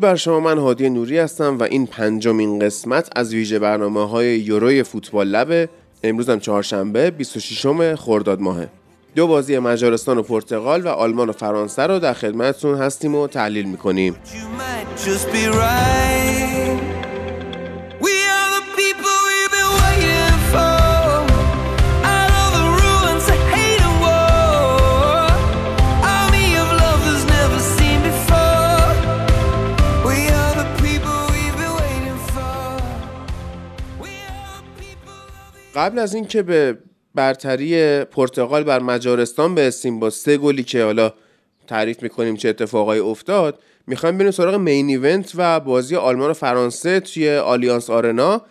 درود بر شما من هادی نوری هستم و این پنجمین قسمت از ویژه برنامه های یوروی فوتبال لبه امروز هم چهارشنبه 26 خرداد ماهه. دو بازی مجارستان و پرتغال و آلمان و فرانسه رو در خدمتتون هستیم و تحلیل می‌کنیم. قبل از اینکه به برتری پرتغال بر مجارستان برسیم با سه گلی که حالا تعریف می‌کنیم چه اتفاقای افتاد می‌خوایم بریم سراغ main event و بازی آلمان و فرانسه توی آلیانس آرنا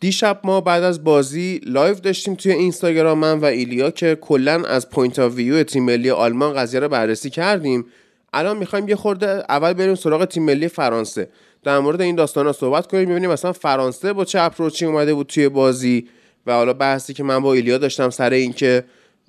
دیشب ما بعد از بازی live داشتیم توی اینستاگرام من و ایلیا که کلا از point of view تیم ملی آلمان قضیه رو بررسی کردیم. الان می‌خوایم یه خورده اول بریم سراغ تیم ملی فرانسه. در مورد این داستان ها صحبت کنیم ببینیم مثلا فرانسه با چه اپروچی اومده بود توی بازی. و حالا بحثی که من با ایلیا داشتم سر اینکه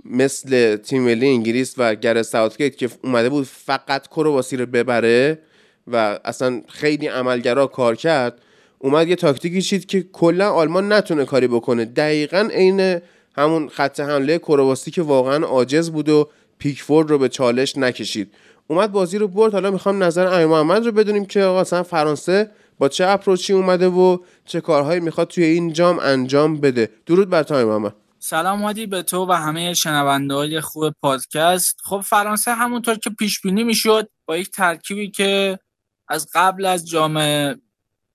مثل تیم ملی انگلیس و گر ساوتگیت که اومده بود فقط کرواسی رو ببره و اصلا خیلی عملگرا کار کرد اومد یه تاکتیکی چید که کلا آلمان نتونه کاری بکنه. دقیقا عین همون خط حمله کرواسی که واقعا عاجز بود و پیکفورد رو به چالش نکشید. اومد بازی رو برد. حالا می‌خوام نظر امیر محمد رو بدونیم که آقا مثلا فرانسه با چه اپروچی اومده و چه کارهایی می‌خواد توی این جام انجام بده. درود بر تایم محمد سلام وادی به تو و همه شنونده های خوب پادکست. خب فرانسه همونطور که پیش بینی می‌شد با یک ترکیبی که از قبل از جام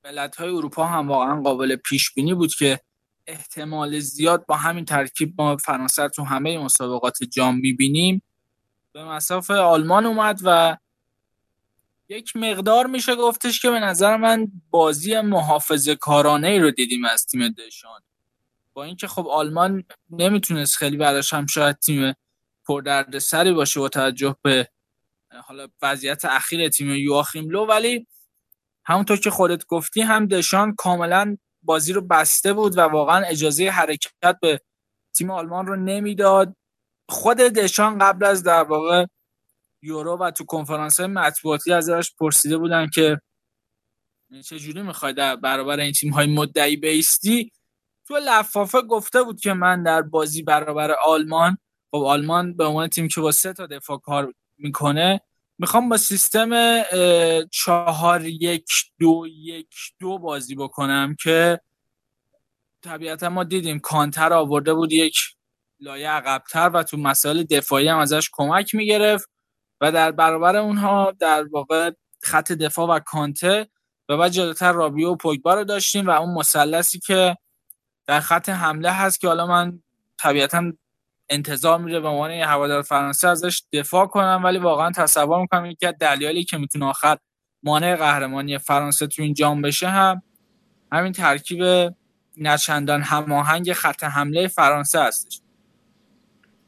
ملت های اروپا هم واقعا قابل پیش بینی بود که احتمال زیاد با همین ترکیب ما فرانسه تو همه مسابقات جام می‌بینیم. به مسافه آلمان اومد و یک مقدار میشه گفتش که به نظر من بازی محافظه کارانه ای رو دیدیم از تیم دشان. با اینکه خب آلمان نمی‌تونست خیلی براش هم شاید تیم پردرد سری باشه با توجه به حالا وضعیت اخیر تیم یواخیم لو ولی همونطور که خودت گفتی هم دشان کاملا بازی رو بسته بود و واقعا اجازه حرکت به تیم آلمان رو نمی‌داد. خود دشان قبل از در واقع یورو و تو کنفرانس مطبوعاتی ازش پرسیده بودن که چجوری می‌خوای در برابر این تیم های مدعی بیستی؟ تو لفافه گفته بود که من در بازی برابر آلمان خب آلمان به عنوان تیم که با سه تا دفاع کار می‌کنه می‌خوام با سیستم چهار یک دو یک دو بازی بکنم که طبیعتا ما دیدیم کانتر آورده بود یک لایه عقبتر و تو مسائل دفاعی هم ازش کمک می‌گرفت. و در برابر اونها در واقع خط دفاع و کانته و بعد جلوتر رابیو و پوگبا رو داشتیم و اون مثلثی که در خط حمله هست که حالا من طبیعتا انتظار میره به عنوان هوادار فرانسه ازش دفاع کنم ولی واقعا تصور می‌کنم یکی از دلایلی که می‌تونه آخر مانع قهرمانی فرانسه تو این جام بشه هم همین ترکیب نچندان هماهنگ خط حمله فرانسه هستش.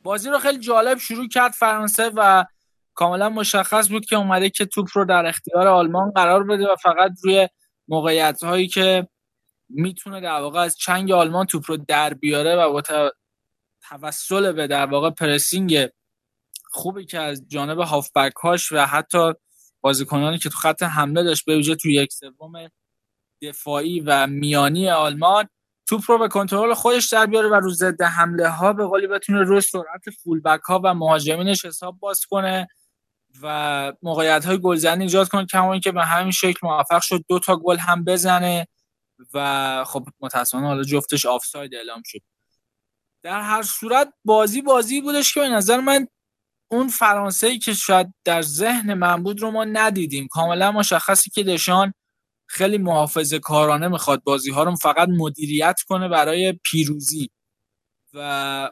بازی رو خیلی جالب شروع کرد فرانسه و کاملا مشخص بود که اومده که توپ رو در اختیار آلمان قرار بده و فقط روی موقعیت هایی که می‌تونه در واقع از چنگ آلمان توپ رو در بیاره و با توسل به در واقع پرسینگ خوبی که از جانب هافبک هاش و حتی بازیکنانی که تو خط حمله داشت به ویژه تو یک سوم دفاعی و میانی آلمان توپ رو به کنترل خودش در بیاره و رو ضد حمله ها به قولی بتونه روی سرعت فولبک ها و مهاجمینش حساب باز کنه. و موقعیت های گلزنی ایجاد کنه کما که به همین شکل موفق شد دو تا گل هم بزنه و خب متاسفانه حالا جفتش آفساید اعلام شد. در هر صورت بازی بازی بودش که به نظر من اون فرانسه ای که شاید در ذهن من بود رو ما ندیدیم. کاملا مشخصی که دشان خیلی محافظه کارانه می‌خواد بازی ها رو فقط مدیریت کنه برای پیروزی. و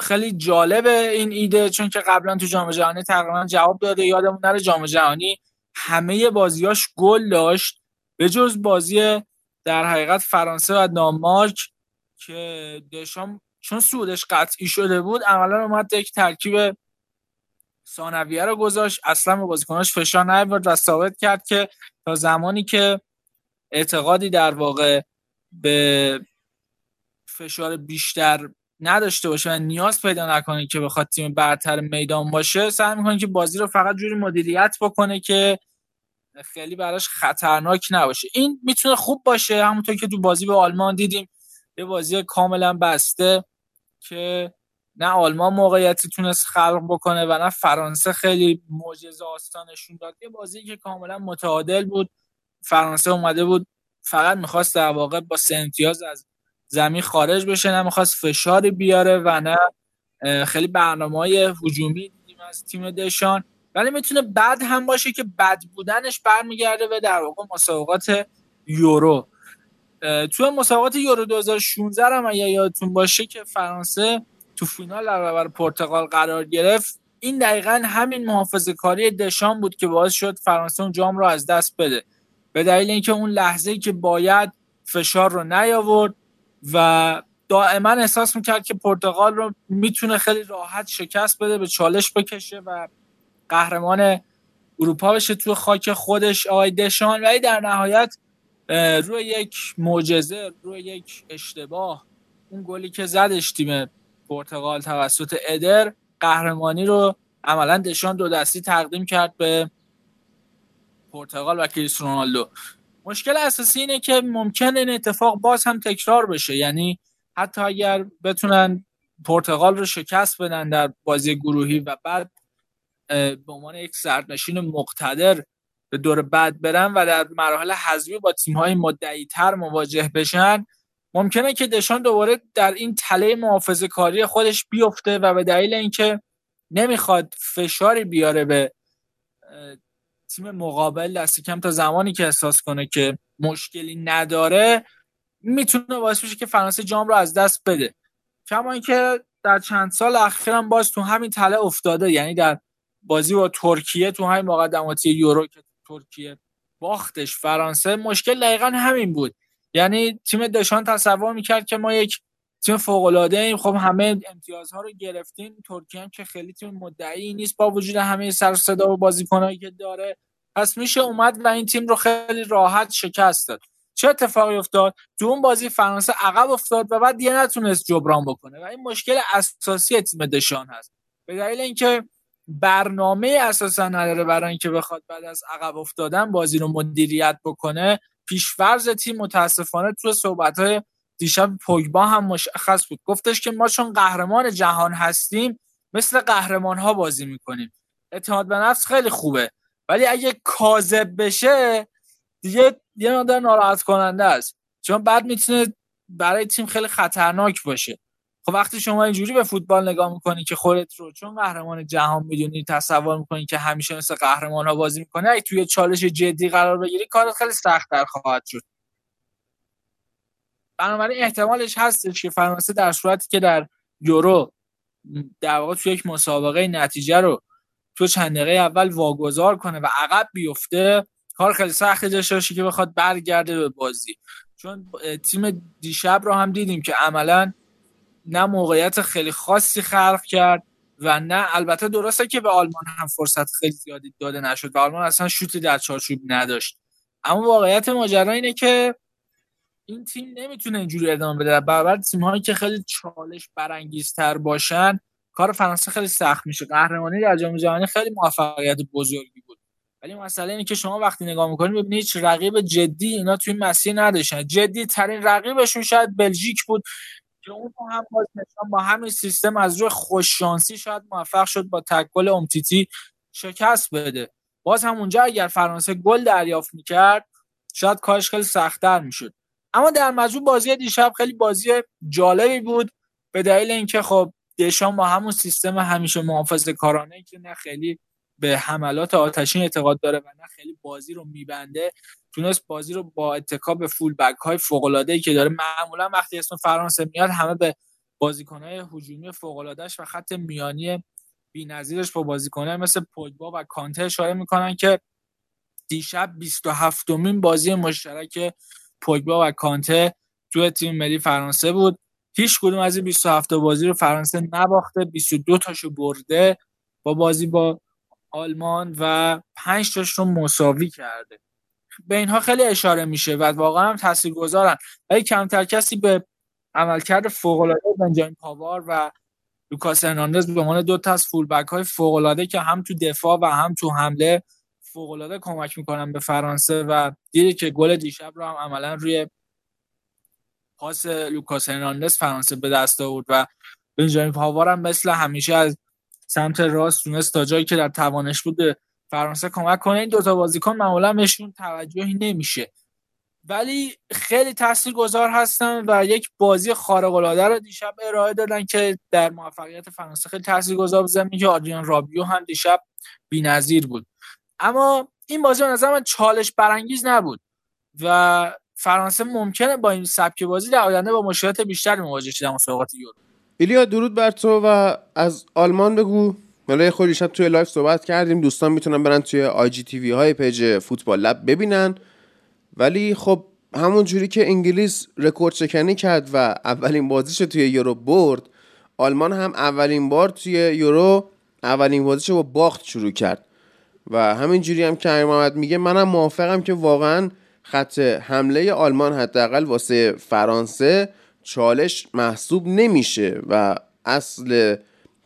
خیلی جالبه این ایده چون که قبلا تو جام جهانی تقریبا جواب داده یادمون نره جام جهانی همه بازیاش گل داشت. به جز بازی در حقیقت فرانسه و دانمارک که دشام چون سودش قطعی شده بود عملا اومد یک ترکیب ثانویه رو گذاشت اصلا به بازیکناش فشار نیورد و ثابت کرد که تا زمانی که اعتقادی در واقع به فشار بیشتر نداشته باشه و نیاز پیدا نکنه که بخواد تیم برتر میدان باشه سعی می‌کنه که بازی رو فقط جوری مدیریت بکنه که خیلی براش خطرناک نباشه. این می‌تونه خوب باشه همونطور که تو بازی به آلمان دیدیم یه بازی کاملا بسته که نه آلمان موقعیتی تونست خلق بکنه و نه فرانسه خیلی معجزه آستانشون داد. یه بازی که کاملا متعادل بود فرانسه اومده بود فقط می‌خواست در واقع با سه امتیاز از زمین خارج بشه نه می‌خواست فشاری بیاره و نه خیلی برنامه های هجومی دیدیم از تیم دشان. ولی می‌تونه بد هم باشه که بد بودنش برمیگرده به در واقع مسابقات یورو. تو مسابقات یورو 2016 هم اگه یادتون باشه که فرانسه تو فینال در برابر پرتغال قرار گرفت این دقیقا همین محافظه کاری دشان بود که باعث شد فرانسه اون جام رو از دست بده. به دلیل اینکه اون لحظه که باید فشار رو نیاورد و دائما احساس می‌کرد که پرتغال رو می‌تونه خیلی راحت شکست بده به چالش بکشه و قهرمان اروپا بشه تو خاک خودش. آقای دشان ولی در نهایت روی یک معجزه روی یک اشتباه اون گلی که زدش تیم پرتغال توسط ادر قهرمانی رو عملا دشان دو دستی تقدیم کرد به پرتغال و کریس رونالدو. مشکل اساسی اینه که ممکن این اتفاق باز هم تکرار بشه. یعنی حتی اگر بتونن پرتغال رو شکست بدن در بازی گروهی و بعد به عنوان یک سردنشین مقتدر به دور بعد برن و در مراحل حذفی با تیم‌های تر مواجه بشن ممکنه که دشان دوباره در این تله محافظه کاری خودش بیفته و به دلیل اینکه نمی‌خواد فشاری بیاره به تیم مقابل دست کم تا زمانی که احساس کنه که مشکلی نداره می‌تونه باعث بشه که فرانسه جام رو از دست بده. کما اینکه در چند سال اخیرم باز تو همین تله افتاده یعنی در بازی با ترکیه تو همین مقدماتی یورو که ترکیه باختش فرانسه مشکل دقیقا همین بود. یعنی تیم دشان تصور می‌کرد که ما یک تیم فوق العاده خب همه امتیازها رو گرفتیم ترکیه هم که خیلی تیم مدعی نیست با وجود همه سر صدا و بازیکنایی که داره. پس میشه اومد و این تیم رو خیلی راحت شکست داد. چه اتفاقی افتاد؟ تو اون بازی فرانسه عقب افتاد و بعد دیگه نتونست جبران بکنه و این مشکل اساسی تیم دشان هست. به دلیل اینکه برنامه اساسا نداره برای اینکه بخواد بعد از عقب افتادن بازی رو مدیریت بکنه پیشورز تیم متاسفانه تو صحبت های دیشب پوگبا هم مشخص بود. گفتش که ما چون قهرمان جهان هستیم مثل قهرمان ها بازی می‌کنیم. اعتماد به نفس خیلی خوبه. ولی اگه کاذب بشه دیگه یه مقدار ناراحت کننده است. چون بعد می‌تونه برای تیم خیلی خطرناک باشه. خب وقتی شما اینجوری به فوتبال نگاه می‌کنی که خودت رو چون قهرمان جهان می‌دونی تصور می‌کنی که همیشه مثل قهرمان ها بازی می‌کنه اگه توی چالش جدی قرار بگیری کارت خیلی سختتر خواهد شد. بنابراین احتمالش هستش که فرانسه در صورتی که در یورو در واقع توی یک مسابقه نتیجه رو تو چند دقیقه اول واگذار کنه و عقب بیفته کار خیلی سختی داشته که بخواد برگرده به بازی. چون تیم دیشب رو هم دیدیم که عملا نه موقعیت خیلی خاصی خلق کرد و نه البته درسته که به آلمان هم فرصت خیلی زیادی داده نشد و آلمان اصلا شوتی در چارچوب نداشت. اما واقعیت ماجرا اینه که این تیم نمی‌تونه اینجوری ادامه بده. برابر تیم هایی که خیلی چالش برانگیزتر باشن کار فرانسه خیلی سخت میشه. قهرمانی در جام جهانی خیلی موفقیت بزرگی بود. ولی مسئله اینه که شما وقتی نگاه می‌کنید ببینید هیچ رقیب جدی اینا توی مسیر نداشتن. جدی ترین رقیبشون شاید بلژیک بود که اون هم باز با همین سیستم از روی خوششانسی شاید موفق شد با تکل امتیتی شکست بده. باز هم اونجا اگر فرانسه گل دریافت می‌کرد شاید کارش خیلی سختتر می‌شد. اما در مجموع بازی دیشب خیلی بازی جالبی بود. به دلیل اینکه خب دشان با همون سیستم همیشه محافظه کارانه که نه خیلی به حملات آتشین اعتقاد داره و نه خیلی بازی رو میبنده تونست بازی رو با اتکا به فول بک های فوق که داره. معمولا وقتی اسم فرانسه میاد همه به بازیکن های هجومی فوق و خط میانی بی‌نظیرش با بازیکن مثل پوگبا و کانته اشاره می‌کنن که دیشب 27 مین بازی مشترک پوگبا و کانته توی تیم ملی فرانسه بود. هیچ کدوم از این 27 بازی رو فرانسه نباخته. 22 تاشو برده. با بازی با آلمان و 5 تاش رو مساوی کرده. به اینها خیلی اشاره میشه و واقعا هم تاثیرگذارن. ولی کمتر کسی به عملکرد فوق العاده بنجامین پاوار و لوکاس هرناندز به عنوان دو تا از فول بک های فوق العاده که هم تو دفاع و هم تو حمله فوق العاده کمک می‌کنن به فرانسه و دیدی که گل دیشب رو هم عملا روی پاس لوکاس هرناندز فرانسه به دست آورد و بنجامین پاوار هم مثل همیشه از سمت راست تونست تا جایی که در توانش بود فرانسه کمک کنه. این دوتا بازیکن معمولا بهشون توجهی نمیشه. ولی خیلی تاثیرگذار هستن و یک بازی خارق العاده رو دیشب ارائه دادن که در موفقیت فرانسه خیلی تاثیرگذار بود. زمین که آدریان رابیو هم دیشب بی‌نظیر بود. اما این بازی به نظر من چالش برانگیز نبود و فرانسه ممکنه با این سبک بازی در آینده با مشکلات بیشتری مواجه شه در مسابقات یورو. ایلیا درود بر تو و از آلمان بگو. ملای خود شب توی live صحبت کردیم. دوستان می‌تونن برن توی IGTV های page فوتبال لب ببینن. ولی خب همون جوری که انگلیس رکورد شکنی کرد و اولین بازیش توی یورو برد آلمان هم اولین بار توی یورو اولین بازیش با باخت شروع کرد. و همین جوری هم که محمد میگه منم موافقم که واقعا خط حمله آلمان حداقل واسه فرانسه چالش محسوب نمیشه و اصل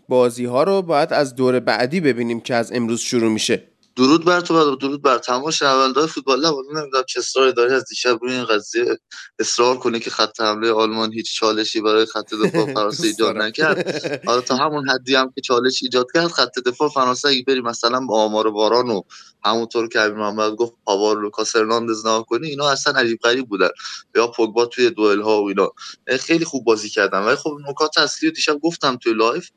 بازی ها رو باید از دور بعدی ببینیم که از امروز شروع میشه. درود بر تو و درود بر تمام شنونده‌های فوتبال. لب نمی‌دونم چه اصراری داری از دیشب روی این قضیه. اصرار کنه که خط حمله آلمان هیچ چالشی برای خط دفاع فرانسه ایجاد نکرد. حالا تا همون حدی هم که چالش ایجاد کرد خط دفاع فرانسه اگه بری مثلا با آمار باران و همونطور که عبی محمد گفت پاوار لوکاس هرناندز نها کنی اینا اصلا عجیب غریب بودن. یا پوگبا توی دوئل ها و اینا. خیلی خوب بازی کردن. ولی خب نکات اصلی دیشب گفتم توی لایو.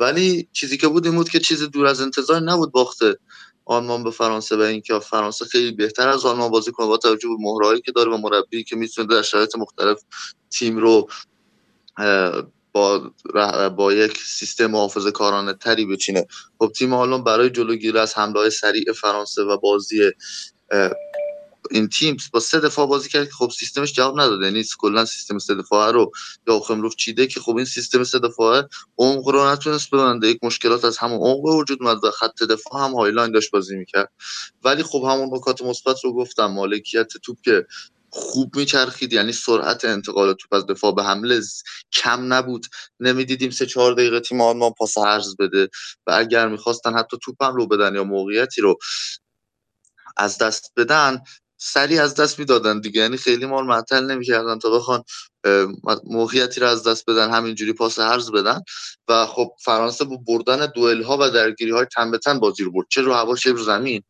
ولی چیزی که بود این بود که چیز دور از انتظار نبود باخته. آلمان به فرانسه و اینکه فرانسه خیلی بهتر از آلمان بازی کنه با توجه به مهره‌هایی که داره و مربی که می‌تونه در شرایط مختلف تیم رو با با یک سیستم محافظه کارانه تری بچینه. خب تیم آلمان برای جلوگیری از حمله های سریع فرانسه و بازی این تیم با سه دفاع بازی کرد که خب سیستمش جواب نداده یعنی کلا سیستم سه دفاعه رو یا روف چیده که خب این سیستم سه دفاعه عمق رو نتونست ببنده. یک مشکلات از همون عمق وجود اومد و خط دفاع هم high line داشت بازی می‌کرد. ولی خب همون نکات مثبت رو گفتم. مالکیت توپ که خوب میچرخید یعنی سرعت انتقال توپ از دفاع به حمله کم نبود. نمی‌دیدیم سه چهار دقیقه تیم آلمان پاس عرض بده و اگر می‌خواستن حتی توپ هم رو بدن یا موقعیتی رو از دست بدن سریع از دست می‌دادن دیگه. یعنی خیلی مال معطل نمی‌کردن تا بخوان موقعیتی رو از دست بدن همینجوری پاس هرز بدن. و خب فرانسه با بردن دوئل ها و درگیری های تن به تن بازی رو برد. چه رو هوا چه رو زمین.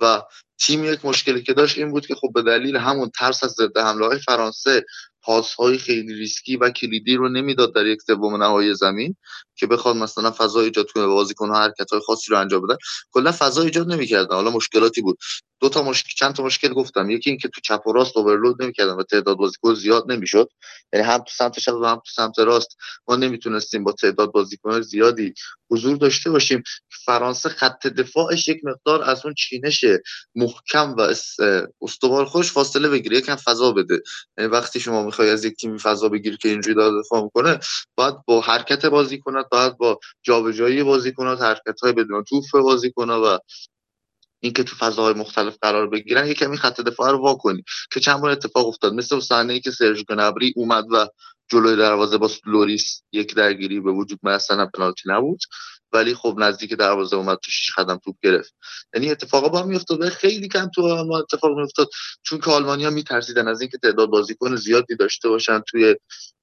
و تیم یک مشکلی که داشت این بود که خب به دلیل همون ترس از ضد حمله های فرانسه پاس های خیلی ریسکی و کلیدی رو نمی‌داد در یک سوم نهایی زمین که بخواد مثلا فضا ایجاد کنه بازیکن ها حرکت های خاصی رو انجام بدن. کلا فضا ایجاد نمی‌کردن. حالا مشکلاتی بود. دو تا مشکل چند تا مشکل گفتم. یکی اینکه تو چپ و راست اوورلود نمی‌کردن و تعداد بازیکن زیاد نمی‌شد. یعنی هم تو سمت چپ و هم تو سمت راست. ما نمی‌تونستیم با تعداد بازیکن زیادی حضور داشته باشیم. فرانسه خط دفاعش یک مقدار از اون چینش محکم و استوار خودش فاصله بگیره. یکم فضا بده. یعنی وقتی شما می‌خوای از یک تیم فضا بگیری که اینجوری داره دفاع می‌کنه باید با حرکت بازی کنه باید با جابجایی بازی کنه حرکت های بدون توپ بازی کنه و اینکه تو فضاهای مختلف قرار بگیرن یه کمی خط دفاع رو واکنی که چند بار اتفاق افتاد مثل صحنه ای که سرژ گنبری اومد و جلوی دروازه با لوریس یک درگیری به وجود مثلا پنالتی نبود. ولی خب نزدیک دروازه اومد تو شیش قدم توپ گرفت. یعنی اتفاقا با میافتاد خیلی کم تو ما اتفاق میافتاد. چون که آلمانیا میترسیدن از اینکه تعداد بازیکن زیادی داشته باشن توی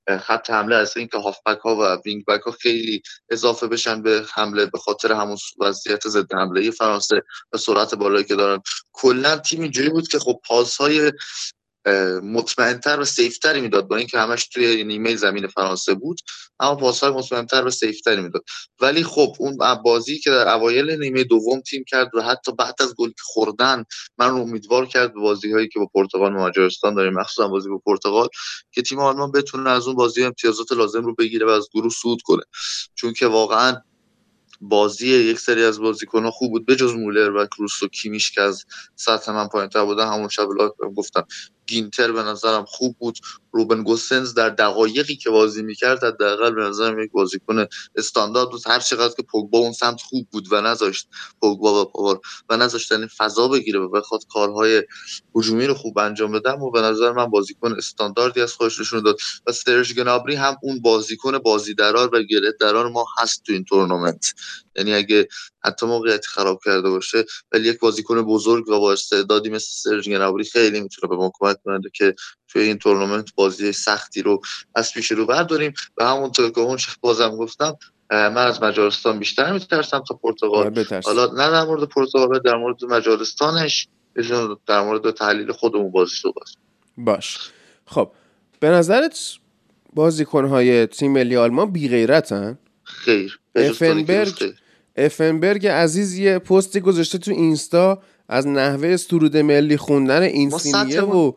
خط حمله از اینکه هافبک ها و وینگ بک ها خیلی اضافه بشن به حمله به خاطر همون وضعیت ضد حمله فرانسه و سرعت بالایی که دارن. کلا تیم اینجوری بود که خب پاس های مطمئنتر و safe تری می‌داد. با اینکه همش توی نیمه زمین فرانسه بود اما پاسهای مطمئنتر و safe تری می‌داد. ولی خب اون بازی که در اوایل نیمه دوم تیم کرد و حتی بعد از گل خوردن من رو امیدوار کرد به بازی هایی که با پرتغال و مجارستان داریم مخصوصا بازی با پرتغال که تیم آلمان بتونه از اون بازی امتیازات لازم رو بگیره و از گروه صعود کنه. چون که واقعا بازی یک سری از بازیکن‌ها خوب بود بجز مولر و کروس و کیمیش که از سطح من پایین‌تر بودن همون شب گفتم گینتر به نظرم خوب بود. روبن گوسنز در دقایقی که بازی می‌کرد حداقل به نظرم یک بازیکن استاندارد بود. هر چقدر که پوگبا اون سمت خوب بود و نذاشت پوگبا و پاوار و نذاشت این فضا بگیره و بخواد کارهای هجومی رو خوب انجام بده و به نظر من بازیکن استانداردی از خودش نشون داد و سرژ گنابری هم اون بازیکن بازی درار و گره درار ما هست تو این تورنمنت. یعنی اگه حتی موقعیتی خراب کرده باشه ولی یک بازیکن بزرگ و با استعدادی مثل سرج گنابری خیلی می‌تونه به ما کمک کنه که توی این تورنمنت بازی سختی رو از پیش رو برداریم. و همونطور که اون بازم گفتم من از مجارستان بیشتر میترسم تا پرتغال. آره، حالا نه در مورد پرتغال در مورد مجارستانش در مورد تحلیل خودمون بازی صحبت باش. خب به نظرت بازیکنهای تیم ملی آلمان بی غیرتن خیر. افنبرگ افنبرگ عزیز یه پستی گذاشته تو اینستا از نحوه سرود ملی خوندن اینسینیه و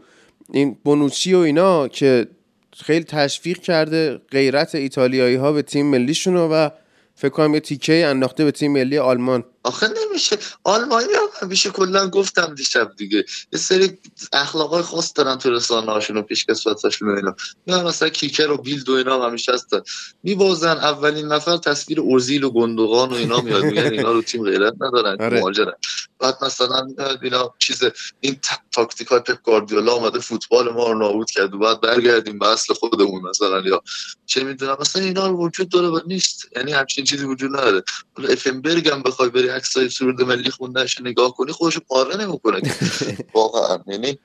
این بونوچی و اینا که خیلی تشویق کرده غیرت ایتالیایی ها به تیم ملیشونو و فکر کنم یه تیکه انداخته به تیم ملی آلمان. آخه نمیشه. آلمانی هم همیشه کلا گفتم دیشب دیگه. یه سری اخلاقای خاص دارن تو رسانه هاشون و پیشکسوتاشون و اینا. میان مثلا کیکر و بیلد و اینا همیشه هستن میبازن اولین نفر تصویر اوزیل و گندوقان و اینا میاد. میگن اینا رو تیم غیرت ندارن آره. مهاجرن. بعد مثلا اینا چیز این تاکتیک های پپ گاردیولا اومده فوتبال ما رو نابود کرد و بعد برگردیم به اصل خودمون مثلا یا چه می‌دونم. مثلا اینا رو وجود داره و نیست. یعنی همچین چیزی وجود نداره. افنبرگ هم بخوای بری عکسای سرود ملی خوندنش نگاه کنی خودشو پاره نمی‌کنه واقعا. یعنی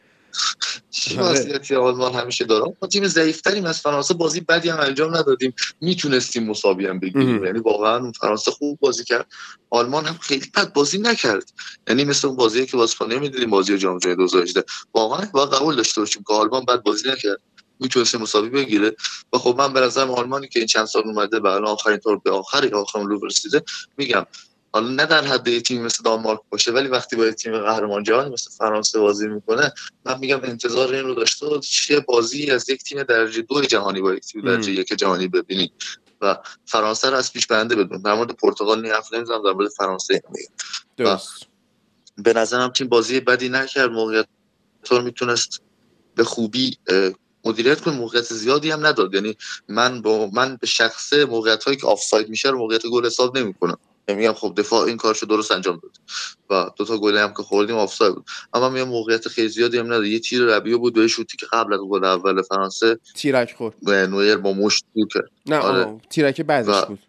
آره. وضعیتی آلمان همیشه دارم ما تیم ضعیفتریم از فرانسه بازی بدی هم انجام ندادیم. می‌تونستیم مساوی هم بگیریم. یعنی واقعا فرانسه خوب بازی کرد. آلمان هم خیلی بد بازی نکرد. یعنی مثل اون بازی که اسپانیا می‌دیدیم بازی جام جهانی 2018 واقعا با قبول داشته باشیم که آلمان بد بازی نکرد. می‌تونست مساوی بگیره. و خب من به نظرم آلمانی که این چند سال اومده به آخرین طور به آخری آخرین لو رسیده میگم حالا نه در حد تیم مثل دانمارک باشه ولی وقتی با تیم قهرمان جهانی مثل فرانسه بازی می‌کنه من میگم انتظار این رو داشته چه بازی از یک تیم درجه دو جهانی با یک تیم درجه یک جهانی ببینید و فرانسه رو از پیش برنده بدون. در مورد پرتغال نی حرف نمی‌زنم در مورد فرانسه میگم به نظرم تیم بازی بدی نکرد. موقعیت طور می‌تونست به خوبی مدیریت کنه. موقعیت زیادی هم نداد. یعنی من با من به شخصه موقعیت هایی که آفساید میشه رو موقعیت گل حساب نمی‌کنم. میگم خب دفاع این کارشو درست انجام داد. و دو تا گل هم که خوردیم آفساید بود. اما میگم موقعیت خیلی زیادی هم نداره. یه تیر ربیو بود به شوتی که قبل از گل اول فرانسه تیرک خورد. به نویر با مشت کرد. نه آره. تیرک بعدش بود.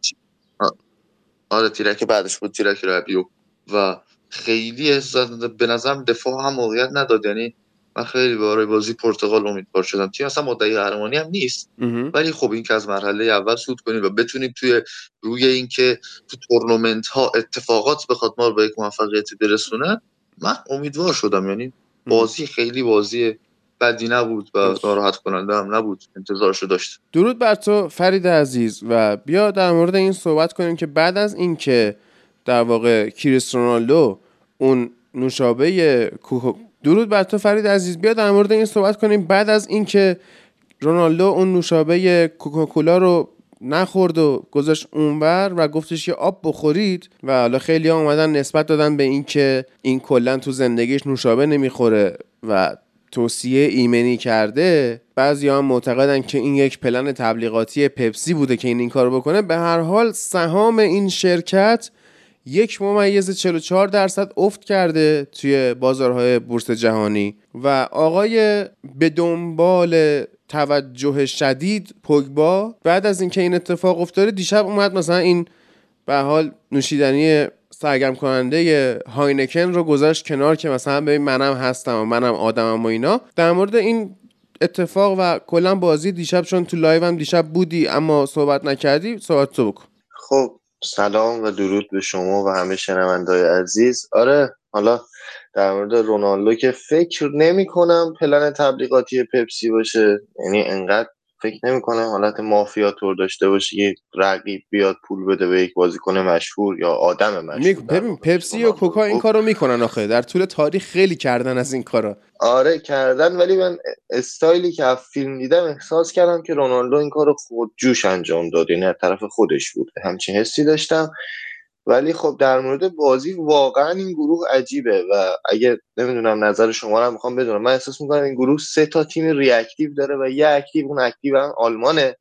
آره تیرک بعدش بود تیرک ربیو و خیلی به نظرم دفاع هم موقعیت نداد. یعنی من خیلی برای بازی پرتغال امیدوار شدم. تیم اصلا مدعی قهرمانی هم نیست. ولی خب این که از مرحله اول سود کنیم و بتونیم توی روی اینکه تو تورنمنت ها اتفاقات بخواد ما رو به یک موفقیتی برسونه من امیدوار شدم. یعنی بازی خیلی بازی بدی نبود و ناراحت کننده هم نبود. انتظارشو داشت درود بر تو فرید عزیز. و بیا در مورد این صحبت کنیم که بعد از اینکه در واقع کریس رونالدو اون نوشابه درود بر تو فرید عزیز. بیا در مورد این صحبت کنیم. بعد از اینکه رونالدو اون نوشابه کوکاکولا رو نخورد و گذاشت اونور و گفتش که آب بخورید و حالا خیلی ها اومدن نسبت دادن به اینکه این کلا تو زندگیش نوشابه نمی‌خوره و توصیه ایمنی کرده بعضی هم معتقدن که این یک پلن تبلیغاتی پپسی بوده که این این کارو بکنه. به هر حال سهام این شرکت یک ممیز 44 درصد افت کرده توی بازارهای بورس جهانی و آقای به دنبال توجه شدید پوگبا بعد از اینکه این اتفاق افتاده دیشب اومد مثلا این به حال نوشیدنی سرگرم کننده هاینکن رو گذاشت کنار که مثلا ببین منم هستم و منم آدمم و اینا. در مورد این اتفاق و کلا بازی دیشب چون تو لایو هم دیشب بودی اما صحبت نکردی صحبت تو بکن. خب سلام و درود به شما و همه شنوندای عزیز. آره حالا در مورد رونالدو که فکر نمی کنم پلن تبلیغاتی پپسی باشه. یعنی انقدر فکر نمی‌کنه حالت مافیا تور داشته باشه یک رقیب بیاد پول بده به یک بازیکن مشهور یا آدم مشهور ببین پپسی و کوکا این کارو می‌کنن آخه در طول تاریخ خیلی کردن از این کارا. آره کردن ولی من استایلی که از فیلم دیدم احساس کردم که رونالدو این کارو خود جوش انجام داد یعنی طرف خودش بود. همچین حسی داشتم. ولی خب در مورد بازی واقعا این گروه عجیبه و اگه نمی‌دونم نظر شما رو می‌خوام بدونم. من احساس می‌کنم این گروه سه تا تیم reactive داره و یه active اون active هم آلمانه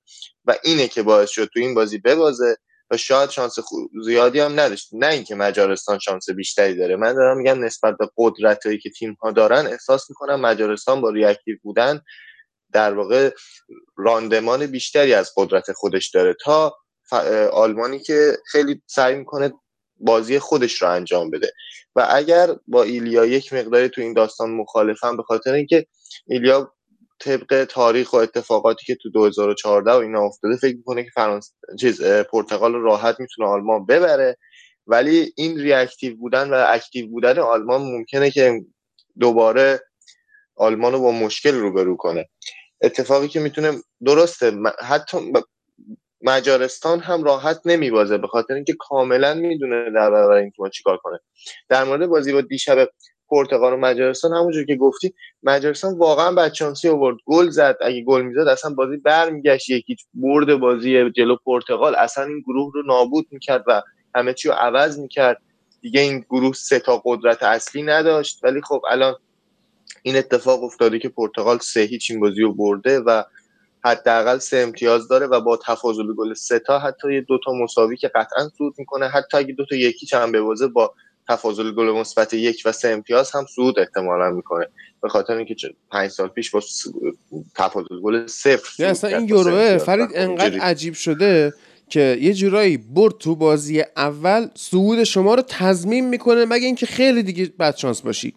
و اینه که باعث شد تو این بازی ببازه و شاید شانس زیادی هم نداشت. نه اینکه مجارستان شانس بیشتری داره. من دارم میگم نسبت به قدرتایی که تیم ها دارن احساس می‌کنم مجارستان با reactive بودن در واقع راندمان بیشتری از قدرت خودش داره. تا آلمانی که خیلی سعی می‌کنه بازی خودش رو انجام بده. و اگر با ایلیا یک مقداری تو این داستان مخالفم به خاطر اینکه ایلیا طبق تاریخ و اتفاقاتی که تو 2014 و اینا افتاده فکر می‌کنه که فرانسه چیز پرتغال راحت می‌تونه آلمان ببره. ولی این reactive بودن و active بودن آلمان ممکنه که دوباره آلمان رو با مشکل روبرو کنه. اتفاقی که می‌تونه درسته حتی مجارستان هم راحت نمیبازه به خاطر اینکه کاملا می‌دونه در برابر این ما چیکار کنه. در مورد بازی با دیشب پرتغال و مجارستان همونجور که گفتی مجارستان واقعا بچانسی آورد. گل زد. اگه گل می‌زد اصلا بازی برمیگشت. یکی برد بازی جلو پرتغال. اصلا این گروه رو نابود می‌کرد و همه چی رو عوض می‌کرد. دیگه این گروه سه تا قدرت اصلی نداشت. ولی خب الان این اتفاق افتاده که پرتغال سه هیچ این بازی رو برده و حداقل سه امتیاز داره و با تفاضل گل سه تا حتی یه دوتا مساوی که قطعا صعود می‌کنه. حتی اگه دوتا یکی چند ببازه با تفاضل گل مثبت یک و سه امتیاز هم صعود احتمالا می‌کنه. به خاطر اینکه پنج سال پیش با تفاضل گل صفر اصلا این یوروه فرید انقدر عجیب شده که یه جورایی برد تو بازی اول صعود شما رو تضمین می‌کنه مگه اینکه خیلی دیگه بد شانس باشی.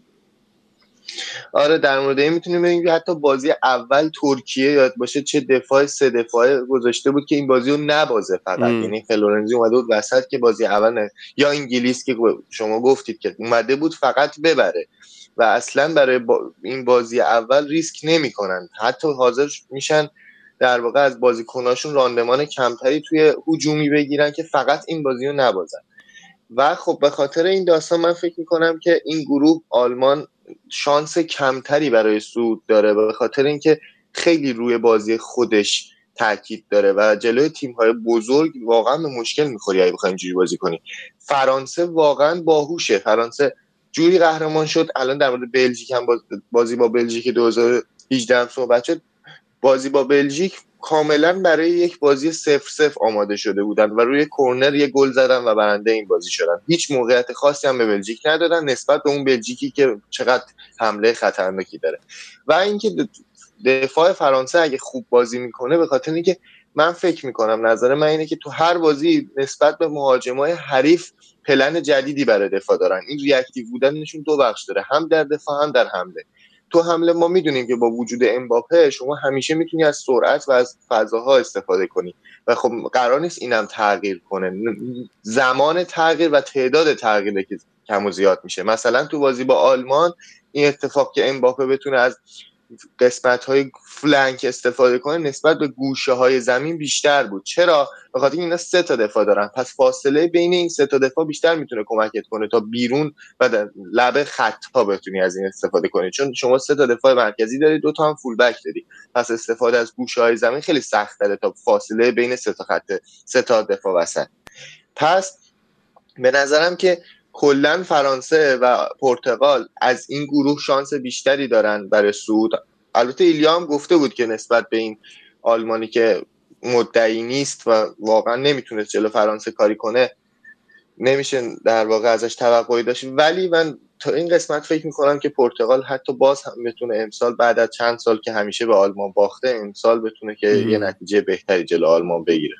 آره در مورد این می‌تونیم بگیم حتی بازی اول ترکیه یاد باشه چه دفاع سه دفاعه گذاشته بود که این بازی رو نبازه فقط. یعنی فلورنزی اومده بود وسط که بازی اول نه. یا انگلیس که شما گفتید که اومده بود فقط ببره. و اصلا برای این بازی اول ریسک نمی‌کنن. حتی حاضر میشن در واقع از بازیکناشون راندمان کمتری توی هجومی بگیرن که فقط این بازی رو نبازن. و خب به خاطر این داستان من فکر می‌کنم که این گروه آلمان شانس کمتری برای سود داره به خاطر اینکه خیلی روی بازی خودش تاکید داره و جلوی تیم های بزرگ واقعا به مشکل می‌خوری اگه بخوایم اینجوری بازی کنی. فرانسه واقعا باهوشه. فرانسه جوری قهرمان شد. الان در مورد بلژیک هم بازی با بلژیک 2018 هم صحبت شد. بازی با بلژیک کاملا برای یک بازی سف سف آماده شده بودن و روی کرنر یه گل زدن و برنده این بازی شدن. هیچ موقعیت خاصی هم به بلژیک ندادن نسبت به اون بلژیکی که چقدر حمله خطرناکی داره. و اینکه دفاع فرانسه اگه خوب بازی می‌کنه به خاطر اینکه من فکر می‌کنم نظر من اینه که تو هر بازی نسبت به مهاجمای حریف پلن جدیدی برای دفاع دارن. این ریاکتیو بودنشون دو بخش داره هم در دفاع هم در حمله. تو حمله ما می‌دونیم که با وجود امباپه شما همیشه می‌تونی از سرعت و از فضاها استفاده کنی. و خب قرار نیست اینم تغییر کنه. زمان تغییر و تعداد تغییره که کم و زیاد میشه. مثلا تو بازی با آلمان این اتفاق که امباپه بتونه از قسمت های فلنک استفاده کنه نسبت به گوشه های زمین بیشتر بود. چرا؟ به خاطر اینا سه تا دفاع دارن. پس فاصله بین این سه تا دفاع بیشتر می‌تونه کمکت کنه تا بیرون و لبه خط ها بتونی از این استفاده کنی. چون شما سه تا دفاع مرکزی داری دو تا هم فول بک داری. پس استفاده از گوشه های زمین خیلی سخت داره تا فاصله بین سه تا خط سه تا دفاع وسط. پس به نظرم که کلا فرانسه و پرتغال از این گروه شانس بیشتری دارن برای سود البته ایلیا هم گفته بود که نسبت به این آلمانی که مدعی نیست و واقعا نمی‌تونست جلو فرانسه کاری کنه نمیشه در واقع ازش توقعی داشت. ولی من تا این قسمت فکر می‌کنم که پرتغال حتی باز هم بتونه امسال بعد از چند سال که همیشه به آلمان باخته امسال بتونه که یه نتیجه بهتری جلو آلمان بگیره.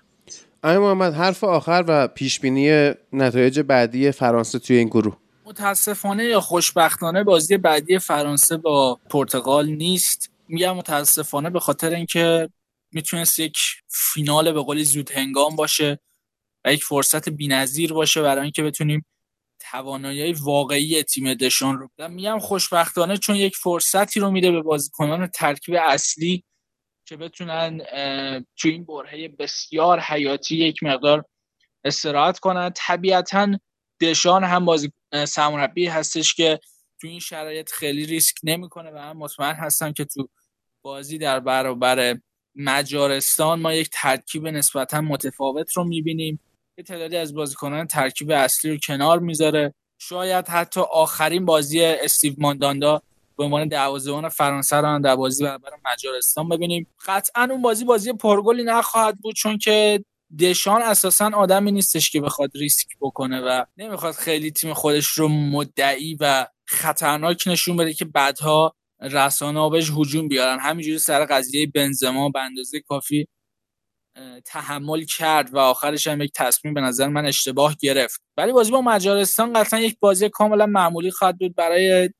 آقای محمد حرف آخر و پیش بینی نتایج بعدی فرانسه توی این گروه. متاسفانه یا خوشبختانه بازی بعدی فرانسه با پرتغال نیست. میگم متاسفانه به خاطر اینکه می‌تونست یک فینال به قولی زود هنگام باشه و یک فرصت بینظیر باشه برای اینکه بتونیم توانایی واقعی تیم دشان رو میگم خوشبختانه چون یک فرصتی رو میده به بازیکنان ترکیب اصلی که بتونن تو این برهه بسیار حیاتی یک مقدار استراحت کنن. طبیعتا دشان هم بازی سرمربی هستش که تو این شرایط خیلی ریسک نمی‌کنه و من مطمئن هستم که تو بازی در برابر مجارستان ما یک ترکیب نسبتا متفاوت رو می‌بینیم یه تعدادی از بازیکنان ترکیب اصلی رو کنار می‌ذاره. شاید حتی آخرین بازی استیو مانداندا به عنوان دروازه‌بان فرانسه رو در بازی برابر مجارستان ببینیم. قطعا اون بازی بازی پرگلی نخواهد بود چون که دشان اساسا آدمی نیستش که بخواد ریسک بکنه و نمی‌خواد خیلی تیم خودش رو مدعی و خطرناک نشون بده که بعدها رسانه ها بهش هجوم بیارن. همینجوری سر قضیه بنزما به اندازه کافی تحمل کرد و آخرش هم یک تصمیم به نظر من اشتباه گرفت. ولی بازی با مجارستان قطعا یک بازی کاملا معمولی خواهد بود برای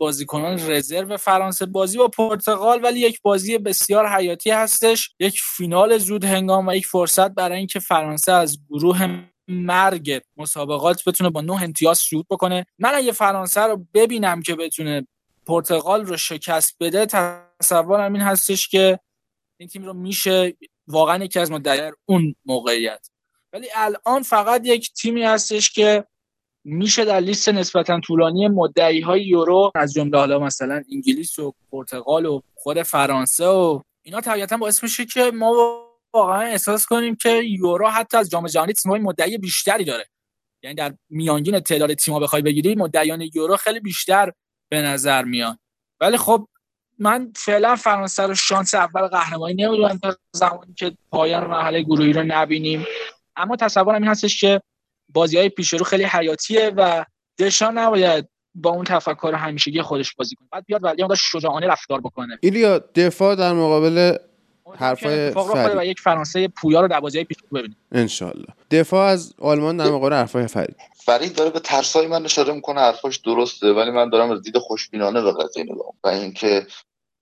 بازیکنان رزرو فرانسه بازی با پرتغال ولی یک بازی بسیار حیاتی هستش. یک فینال زود هنگام و یک فرصت برای اینکه فرانسه از گروه مرگ مسابقات بتونه با نه امتیاز صعود بکنه. من اگه فرانسه رو ببینم که بتونه پرتغال رو شکست بده تصورم این هستش که این تیم رو میشه واقعا یکی از مدعیان اون موقعیت. ولی الان فقط یک تیمی هستش که میشه در لیست نسبتا طولانی مدعی های یورو از جمله حالا مثلا انگلیس و پرتغال و خود فرانسه و اینا طبیعتا باعث میشه که ما واقعا احساس کنیم که یورو حتی از جام جهانی تیم‌های مدعی بیشتری داره. یعنی در میانگین تعداد تیم‌ها بخوای بگیری مدعیان یورو خیلی بیشتر به نظر میان. ولی خب من فعلا فرانسه رو شانس اول قهرمانی نمی‌دونم تا زمانی که پایان مرحله گروهی رو نبینیم. اما تصورم این هستش که بازی های پیش رو خیلی حیاتیه و دشان نباید با اون تفکر همیشگی خودش بازی کنه. بعد بیاد ولی داشت شجاعانه رفتار بکنه. ایلیا دفاع در مقابل حرفای فرید. و یک فرانسه پویا رو در بازی پیش ببینیم. انشالله دفاع از آلمان در مقابل حرفای فرید. فرید داره به ترسای من اشاره می‌کنه حرفاش درسته ولی من دارم از دید خوشبینانه به قضیه نگاه و اینکه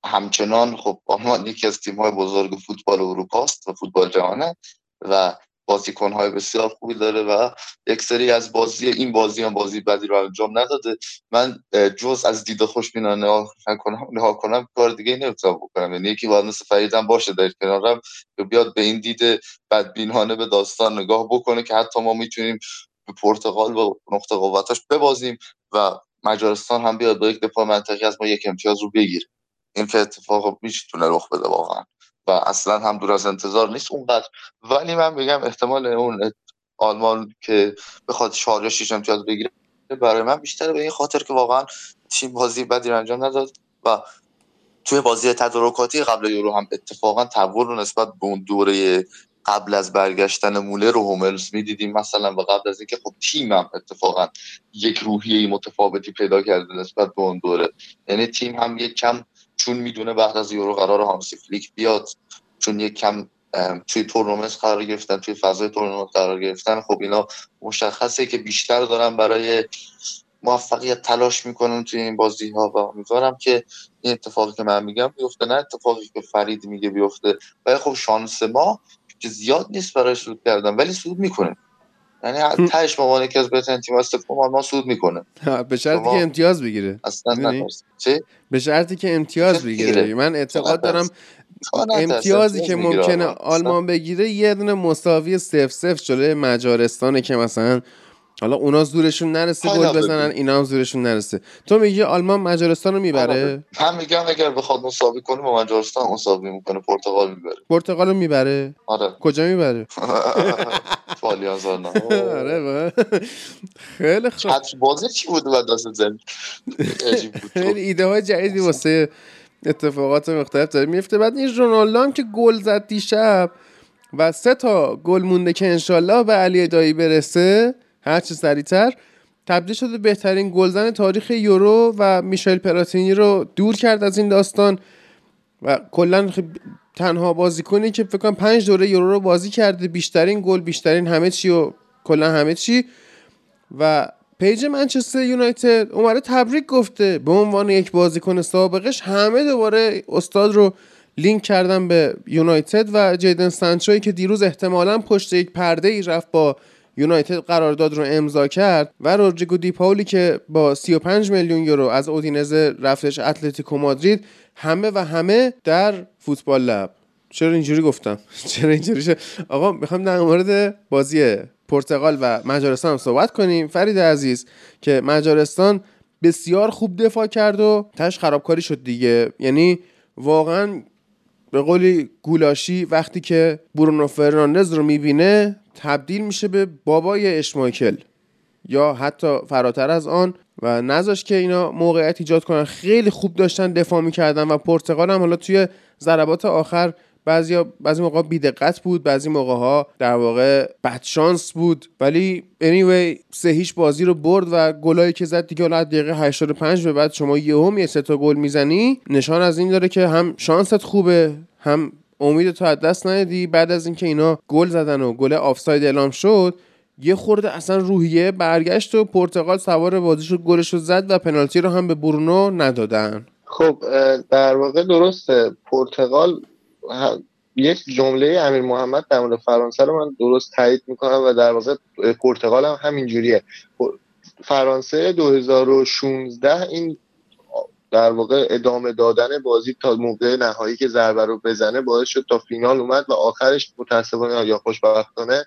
همچنان خب آلمان یکی از تیم‌های بزرگ فوتبال اروپا است و فوتبال جهانه و بازیکنهای بسیار خوبی داره و یک سری از بازی این بازی هم بازی بدی رو انجام نداده. من جز از دید خوشبینانه کنم نها کنم کار دیگه نمی‌تونم بکنم. یعنی یکی باید مثل فریدم باشه در کنارم بیاد به این دید بدبینانه به داستان نگاه بکنه که حتی ما می‌تونیم به پرتغال و نقطه قوتاش ببازیم و مجارستان هم بیاد با یک دفاع منطقی از ما یک امتیاز رو بگیره. این که اتفاق می‌تونه رخ بده واقعا. و اصلا هم دور از انتظار نیست اونقدر. ولی من میگم احتمال اون آلمان که بخواد 4 یا 6 امتیاز بگیره برای من بیشتره به این خاطر که واقعا تیم بازی بدی انجام نداد و توی بازی تدارکاتی قبل یورو هم اتفاقا تحول رو نسبت به اون دوره قبل از برگشتن مولر و هوملز می‌دیدیم مثلا و قبل از اینکه خب تیم هم اتفاقا یک روحیه متفاوتی پیدا کرده نسبت به اون دوره. یعنی تیم هم یک کم چون می‌دونه بعد از یورو قرار هانسی فلیک بیاد چون یک کم توی تورنمنت قرار گرفتن توی فضای تورنمنت قرار گرفتن خب اینا مشخصه که بیشتر دارن برای موفقیت تلاش می‌کنن توی این بازی ها و امیدوارم که این اتفاقی که من میگم بیفته نه اتفاقی که فرید میگه بیفته. ولی خب شانس ما که زیاد نیست برای صعود کردن ولی صعود می‌کنه. یعنی تهش عنوان یکی از بهترین تیم است ما صعود می‌کنه. به شرطی که امتیاز بگیره. اصلا چه به شرطی که امتیاز بگیره. من اعتقاد دارم امتیازی که ممکنه آلمان بگیره یه دونه مساوی سف سف جلوی مجارستانه که مثلا حالا اونا زورشون نرسه گل بزنن اینا هم زورشون نرسه. تو میگی آلمان مجارستان رو می‌بره؟ هم میگم اگر بخواد مساوی کنه با مجارستان مساوی می‌کنه پرتغال می‌بره. پرتغال رو می‌بره؟ آره. کجا می‌بره؟ فالیانزانا آره خیلی خوب. بازی چی بود بعد دست زن؟ خیلی ایده های جدیدی واسه اتفاقات مختلف داره میفته بعد این رونالدو هم که گل زد دیشب و سه تا گل مونده که انشالله به علی دایی برسه. هرچه سریعتر. تبدیل شده بهترین گلزن تاریخ یورو و میشل پراتینی رو دور کرد از این داستان و کلا تنها بازیکنی که فکر کنم پنج دوره یورو رو بازی کرده بیشترین گل بیشترین همه چی و کلا همه چی. و پیج منچستر یونایتد اومده تبریک گفته به عنوان یک بازیکن سابقش. همه دوباره استاد رو لینک کردن به یونایتد و جیدن سانچوی که دیروز احتمالا پشت یک پرده ای رفت با یونایتد قرارداد رو امضا کرد و رودریگو دیپاولی که با 35 میلیون یورو از اودینزه رفتش اتلتیکو مادرید همه و همه در فوتبال لب. چرا اینجوری گفتم؟ چرا اینجوری شد؟ آقا می‌خوام در مورد بازی پرتغال و مجارستان هم صحبت کنیم. فرید عزیز که مجارستان بسیار خوب دفاع کرد و تش خرابکاری شد دیگه. یعنی واقعا به قولی گولاشی وقتی که برونو فرناندز رو می‌بینه تبدیل میشه به بابای اشمایکل. یا حتی فراتر از آن. و نذاش که اینا موقعیت ایجاد کنن. خیلی خوب داشتن دفاع می‌کردن و پرتغال هم حالا توی ضربات آخر بعضی بعضی موقع بیدقت بود بعضی موقع ها در واقع بدشانس بود. ولی anyway سه هیچ بازی رو برد و گلایی که زد دیگه حالا دقیقه 85 به بعد شما یهو یه سه تا گل می‌زنی نشان از این داره که هم شانست خوبه هم امید تو از دست ندی بعد از اینکه اینا گل زدن و گل آفساید اعلام شد یه خورده اصلا روحیه برگشت و پرتغال سوار بازیش رو گلش رو زد و پنالتی رو هم به برونو ندادن. خب در واقع درسته. پرتغال یک جمله امیر محمد در مورد فرانسه رو من درست تایید می‌کنم و در واقع پرتغال هم همینجوریه. فرانسه 2016 این در واقع ادامه دادن بازی تا موقع نهایی که ضربه رو بزنه باعث شد تا فینال اومد و آخرش متاسفانه یا خوشبختانه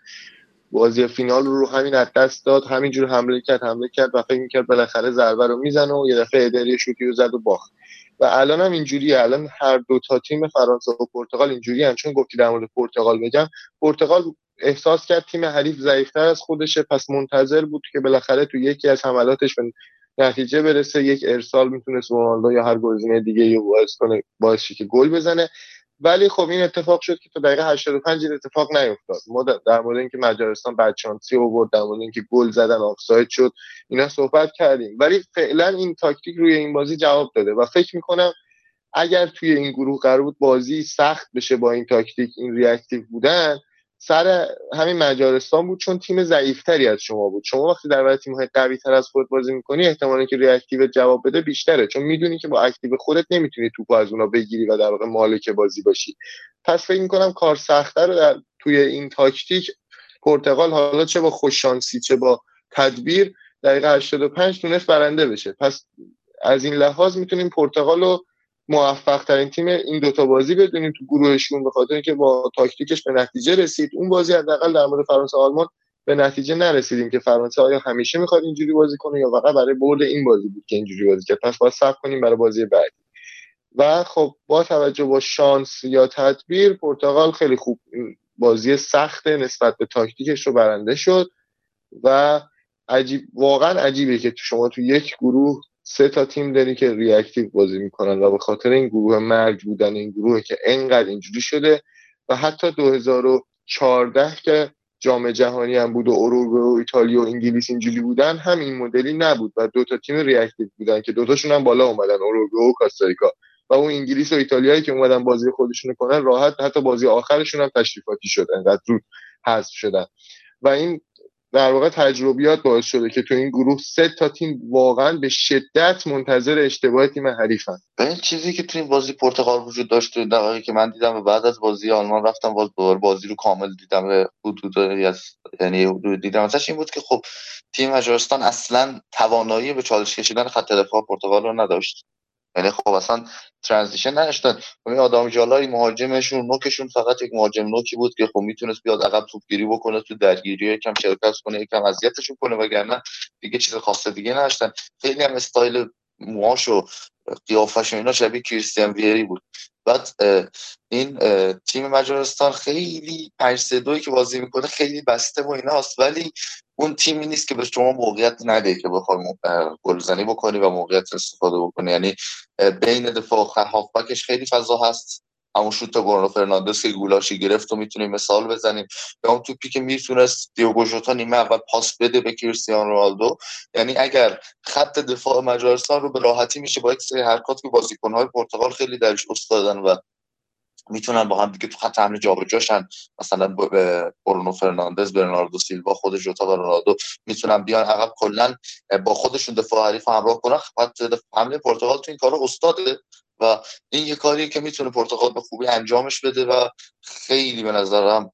بازی فینال رو همین از دست داد. همینجور حمله کرد حمله کرد و فکر می‌کرد بالاخره ضربه رو می‌زنه و یه دفعه ادری شوتی رو زد و باخت. و الان هم اینجوریه. الان هر دو تا تیم فرانسه و پرتغال اینجوری هم چون گفتی در مورد پرتغال بگم. پرتغال احساس کرد تیم حریف ضعیفتر از خودشه. پس منتظر بود که بالاخره تو یکی از حملاتش به نتیجه برسه. یک ارسال می‌تونست رونالدو یا هر گزینه دیگه یا باعث کنه باعث که گل بزنه. ولی خب این اتفاق شد که تا دقیقه 85 این اتفاق نیفتاد. ما در مورد اینکه مجارستان بدشانسی آورد در مورد اینکه گل زدن آفساید شد اینا صحبت کردیم. ولی فعلا این تاکتیک روی این بازی جواب داده و فکر می‌کنم اگر توی این گروه قرار بود بازی سخت بشه با این تاکتیک این reactive بودن سر همین مجارستان بود چون تیم ضعیفتری از شما بود. شما وقتی در برابر تیم قوی تر از خود بازی می‌کنی احتمالی که reactive جواب بده بیشتره. چون می‌دونی که با active خودت نمی‌تونی توپ از اونا بگیری و در واقع مالک بازی باشی. پس فکر می‌کنم کار سختتر رو در توی این تاکتیک پرتغال حالا چه با خوششانسی چه با تدبیر دقیقه 85 تونست برنده بشه. پس از این لحاظ می‌تونیم پرتغال رو موفق ترین تیم این دوتا بازی بدونیم تو گروهشون به خاطر اینکه با تاکتیکش به نتیجه رسید. اون بازی حداقل در مورد فرانسه آلمان به نتیجه نرسیدیم که فرانسه آیا همیشه می‌خواد اینجوری بازی کنه یا فقط برای برد این بازی بود که اینجوری بازی کرد. پس باید صبر کنیم برای بازی بعدی. و خب با توجه با شانس یا تدبیر پرتغال خیلی خوب بازی سخت نسبت به تاکتیکش رو برنده شد و عجیب واقعا عجیبه که شما تو یک گروه سه تا تیم داری که reactive بازی می‌کنن و به خاطر این گروه مرگ بودن این گروه که انقدر اینجوری شده و حتی 2014 که جام جهانی هم بود و اروگوئه و ایتالیا و انگلیس اینجوری بودن هم این مدلی نبود و دو تا تیم reactive بودن که دوتاشون هم بالا اومدن اروگوئه و کاستاریکا. و اون انگلیس و ایتالیایی که اومدن بازی خودشون کنن راحت حتی بازی آخرشون هم تشریفاتی شد انقدر زود حذف شدن. و این در واقع تجربیات باعث شده که تو این گروه سه تا تیم واقعا به شدت منتظر اشتباه تیم حریفن. این چیزی که تو این بازی پرتغال وجود داشت دقایقی که من دیدم و بعد از بازی آلمان رفتم باز دوباره بازی رو کامل دیدم. به حدود از یعنی حدود دیدم. ازش این بود که خب تیم مجارستان اصلا توانایی به چالش کشیدن خط دفاع پرتغال رو نداشت. یعنی خب اصلا ترانزیشن نداشتن. این آدم جالای مهاجمشون نوکشون فقط یک مهاجم نوکی بود که خب می‌تونست بیاد عقب توپگیری بکنه تو درگیری یکم شرکت کنه یکم اذیتشون کنه وگرنه دیگه چیز خاص دیگه نداشتن. خیلی هم استایل موهاش و قیافش و اینا شبیه کریستیان ویری بود. بعد این تیم مجارستان خیلی 5 که بازی می‌کنه خیلی بسته و ایناست. ولی اون تیمی نیست که به شما موقعیت نده که بخوای گلزنی بکنی و موقعیت استفاده بکنی. یعنی بین دفاع و هافبکش خیلی فضا هست. همون شوت برونو فرناندز که گولاشی گرفت و می‌تونیم مثال بزنیم. به اون توپی که می‌تونست دیوگو ژوتا نیمه اول پاس بده به کریستیانو رونالدو. یعنی اگر خط دفاع مجارستان رو به راحتی میشه با یک سری حرکات که بازیکن‌های پرتغال خیلی درش استادن و می‌تونن با هم دیگه تو خط حمله جابجاشن. مثلا برونو فرناندز برناردو سیلوا خود جوتا و رونالدو می‌تونن بیان. عقب کلا با خودشون دفاع حریف همراه کنن. خط حمله پرتغال تو این کارو استاده و این یه کاریه که می‌تونه پرتغال به خوبی انجامش بده و خیلی به نظرم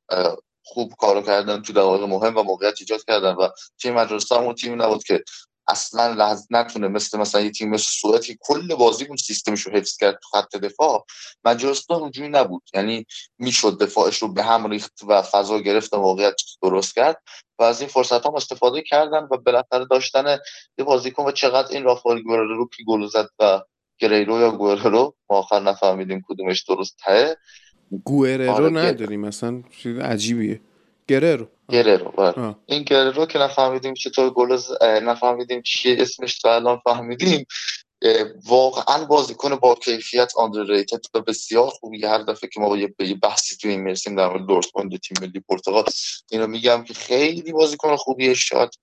خوب کارو کردن تو دقایق مهم و موقعیت ایجاد کردن و تیم مجارستان اون تیمی نبود که اصلا لحظ نتونه مثل مثلا یه تیم مثل سوئد که کل بازی اون سیستمش رو حفظ کرد تو خط دفاع مجارستان اونجوری نبود. یعنی می‌شد دفاعش رو به هم ریخت و فضا گرفت و موقعیت درست کرد و از این فرصت هم استفاده کردن و بالاخره داشتن یه بازیکن و چقدر این رافائل گوررو که گل زد و گریرو یا گوررو ما آخر نفهمیدیم کدومش درست ته گوررو آره نداریم مثلا چیز عجیبیه. گررو. گررو بله. این گررو که نفهمیدیم چطور گل نفهمیدیم چیه اسمش تا الان فهمیدیم واقعا بازیکن با کیفیت آندرریتد و بسیار خوبی هر دفعه که ما با یه بحثی تو این مرسیم در مورد دورتموند تیم ملی پرتغال اینو میگم که خیلی بازیکن خوبیه شاد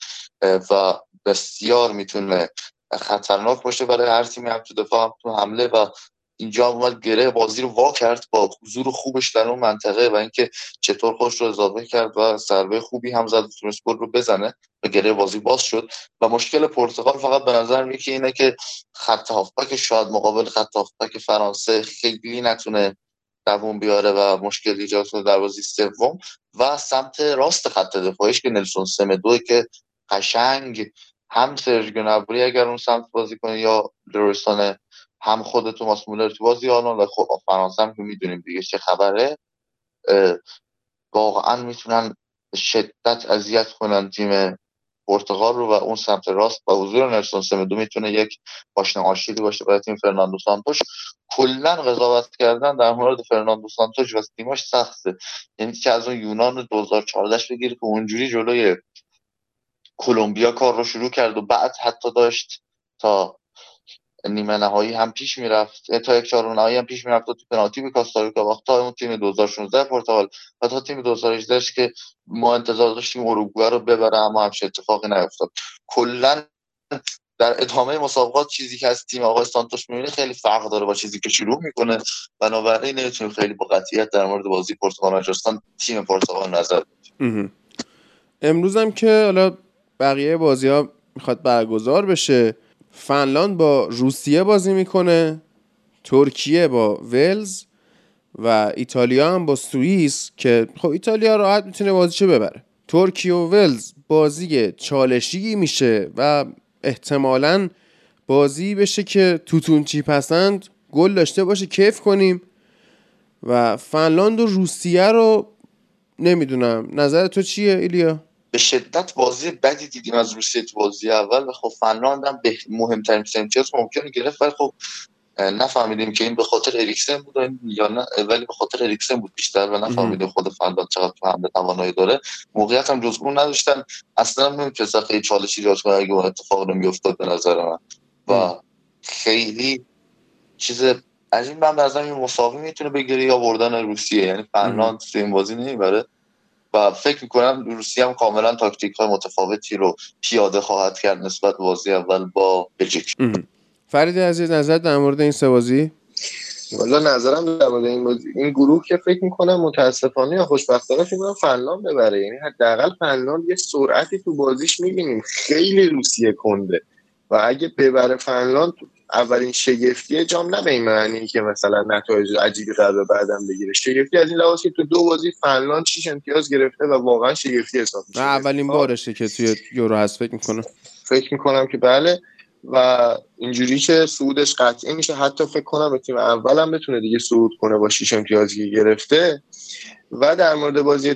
و بسیار می‌تونه خطرناک باشه برای هر تیمی هم تو دفاع هم تو حمله و اینجا اومد گره بازی رو وا کرد با حضور خوبش در اون منطقه و اینکه چطور خوش رو اضافه کرد و ضربه خوبی هم زد تونست گل رو بزنه و گره بازی باز شد. و مشکل پرتغال فقط به نظر میاد اینه که خط هافبک شاید مقابل خط هافبک فرانسه خیلی نتونه دووم بیاره و مشکل ایجاد کنه در بازی سوم. و سمت راست خط دفاعیش که نلسون سمدو که قشنگ هم نبری اگر اون سمت بازی کنه یا لرویسون هم خود توماس مولر تو بازی آنان و خب فرانسه هم که می‌دونیم دیگه چه خبره واقعا می‌تونن شدت اذیت کنن تیم پرتغال رو و اون سمت راست با حضور نلسون سمدو می‌تونه یک پاشنه آشیلی باشه برای تیم فرناندو سانتوش. کلا قضاوت کردن در مورد فرناندو سانتوش و تیماش سخته. یعنی که از اون یونان 2014 بگیره که اونجوری جلوی کلمبیا کار رو شروع کرد و بعد حتی داشت تا نیمه نهایی هم پیش می‌رفت. تا یک چهارم نهایی هم پیش می‌رفت و تو پنالتی به کاستاریکا باخت تا اون تیم 2016 پرتغال و تا تیم 2018 که ما انتظار داشتیم اروگوئه رو ببره اما همش اتفاقی نیفتاد. کلا در ادامه مسابقات چیزی که از تیم آقای سانتوش می‌بینه خیلی فرق داره با چیزی که شروع می‌کنه. بنابراین نمی‌تونیم خیلی با قطعیت در مورد بازی پرتغال مجارستان تیم پرتغال نظر امروز هم که حالا بقیه بازی ها می‌خواد برگزار بشه. فنلاند با روسیه بازی می‌کنه ترکیه با ولز و ایتالیا هم با سوئیس که خب ایتالیا راحت می‌تونه بازیشو ببره ترکیه و ولز بازی چالشی میشه و احتمالا بازی بشه که توتون چی پسند گل داشته باشه کیف کنیم و فنلاند و روسیه رو نمی‌دونم نظر تو چیه ایلیا؟ به شدت بازی بدی دیدیم از روسیه تو بازی اول و خب فنلاند هم به مهمترین امتیاز ممکنه گرفت ولی خب نفهمیدیم که این به خاطر اریکسن بود یا نه ولی به خاطر اریکسن بود بیشتر و نفهمیدیم خود فنلاند چقدر تو حمله توانایی داره. موقعیت هم جزگون نداشتن. اصلا نمی‌تونست خیلی چالشی ایجاد کنه اگه اون اتفاق رو میافتاد به نظر من. و خیلی چیز از این من از این مساوی می‌تونه بگیره یا بردن روسیه. یعنی فنلاند تو این بازی نمی‌بره. و فکر می‌کنم روسیه هم کاملا تاکتیک های متفاوتی رو پیاده خواهد کرد نسبت بازی اول با بلژیک. فرید عزیز نظر در مورد این سه بازی؟ والا نظرم در مورد این بازی این گروه که فکر می‌کنم متاسفانه یا خوشبختانه فکر می‌کنم فنلاند ببره. یعنی حداقل فنلاند یه سرعتی تو بازیش می‌بینیم. خیلی روسیه کنده. و اگه ببره فنلاند اولین شگفتی جام نه به این معنی که مثلا نتایج عجیبی قرار بعدم بگیره. شگفتی از این لحاظ که تو دو بازی فنلاند 6 امتیاز گرفته و واقعا شگفتی حساب میشه. اولین بارشه که توی یورو هست فکر می‌کنم. فکر می‌کنم که بله. و اینجوری که صعودش قطعی میشه. حتی فکر کنم به تیم اول هم بتونه دیگه صعود کنه با 6 امتیازی گرفته. و در مورد بازی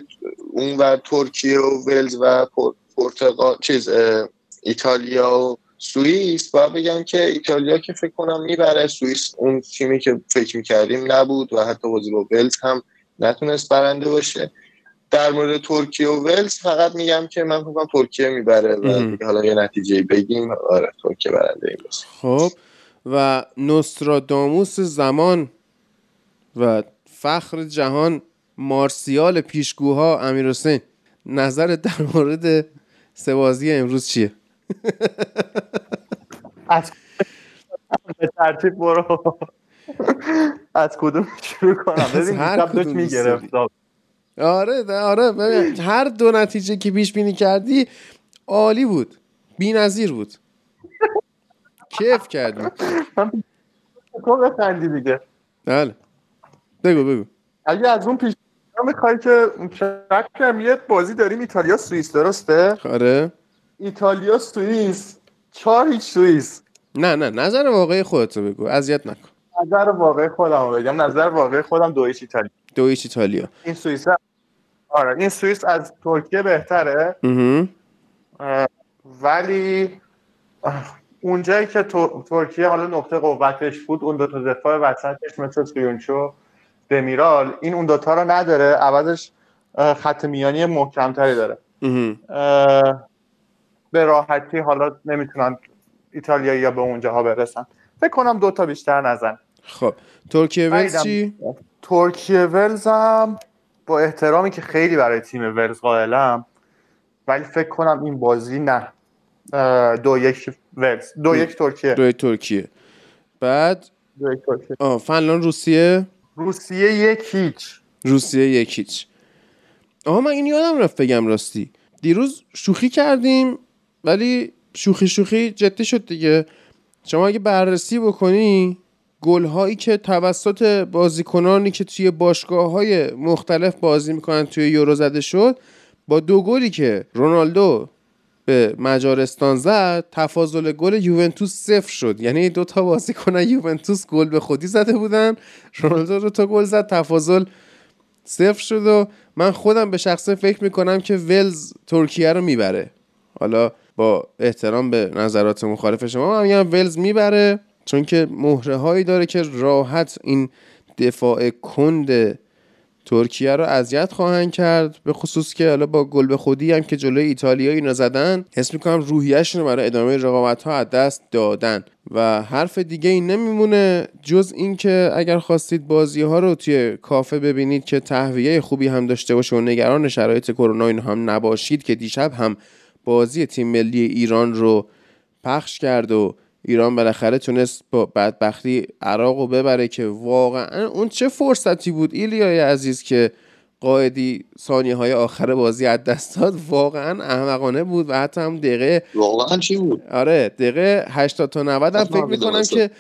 اون و ترکیه و ولز و پرتغال چیز ایتالیا و سوئیس باید بگم که ایتالیا که فکر کنم می‌بره. سوئیس اون تیمی که فکر می‌کردیم نبود و حتی بازی با ولز هم نتونست برنده باشه. در مورد ترکیه و ولز فقط میگم که من فکر ترکیه می‌بره و حالا یه نتیجه بگیم. آره ترکیه برنده این خب و نوستراداموس زمان و فخر جهان مارسیال پیشگوها امیر حسین نظر در مورد سوازی امروز چیه؟ از به ترتیب برو. از کدوم شروع کنم؟ ببین هر کدوم می‌گرفت. آره آره ببین هر دو نتیجه که پیش بینی کردی عالی بود بی‌نظیر بود. کیف کردیم تو بخندی دیگه. بله. بگو بگو. اگه از اون پیش می‌خوای که شک کنم یه بازی داریم ایتالیا سوئیس درسته؟ آره. ایتالیا سوئیس. چهار هیچ سوئیس. نه نه نظر واقعی خودتو بگو. اذیت نکن. نظر واقعی خودم بگم. نظر واقعی خودم دو هیچ ایتالیا. دو هیچ ایتالیا. این سوئیس آره این سوئیس از ترکیه بهتره. ولی اونجایی که ترکیه حالا نقطه قوتش بود اون دو تا دفاع وسطش مثل سویونچو دمیرال این اون دوتا رو نداره. عوضش خط میانی محکمتری داره. به راحتی حالا نمی‌تونن ایتالیایی یا به اونجاها برسن. فکر کنم دوتا بیشتر نزن. خب ترکیه ولز چی؟ ترکیه ولز هم با احترامی که خیلی برای تیم ولز قائلم ولی فکر کنم این بازی نه. دو یک ولز. دو یک ترکیه. دو یک ترکیه. بعد؟ آه فنلاند روسیه؟ روسیه یک هیچ. روسیه یک هیچ. آها من این یادم رفت بگم راستی. دیروز شوخی کردیم. ولی شوخی شوخی جدی شد دیگه. شما اگه بررسی بکنی گل هایی که توسط بازیکنانی که توی باشگاه های مختلف بازی می‌کنن توی یورو زده شد با دو گلی که رونالدو به مجارستان زد تفاضل گل یوونتوس صفر شد. یعنی دو تا بازیکن یوونتوس گل به خودی زده بودن. رونالدو دو تا گل زد تفاضل صفر شد و من خودم به شخصه فکر می‌کنم که ولز ترکیه رو می‌بره. حالا با احترام به نظرات مخالف شما من میگم ولز می‌بره چون که مهره هایی داره که راحت این دفاع کند ترکیه رو اذیت خواهند کرد به خصوص که حالا با گل به خودی هم که جلوی ایتالیا اینا زدن حس می‌کنم روحیهشون رو برای ادامه رقابت ها از دست دادن و حرف دیگه این نمیمونه جز اینکه اگر خواستید بازی ها رو توی کافه ببینید که تهویه خوبی هم داشته باشه و نگران شرایط کرونا این هم نباشید که دیشب هم بازی تیم ملی ایران رو پخش کرد و ایران بالاخره تونست با بدبختی عراق رو ببره که واقعا اون چه فرصتی بود ایلیای عزیز که قاعدی ثانیه های آخر بازی از دست داد؟ واقعا احمقانه بود و حتی هم دقیقه واقعا چی بود؟ آره دقیقه 80 تا 90 هم فکر می‌کنم که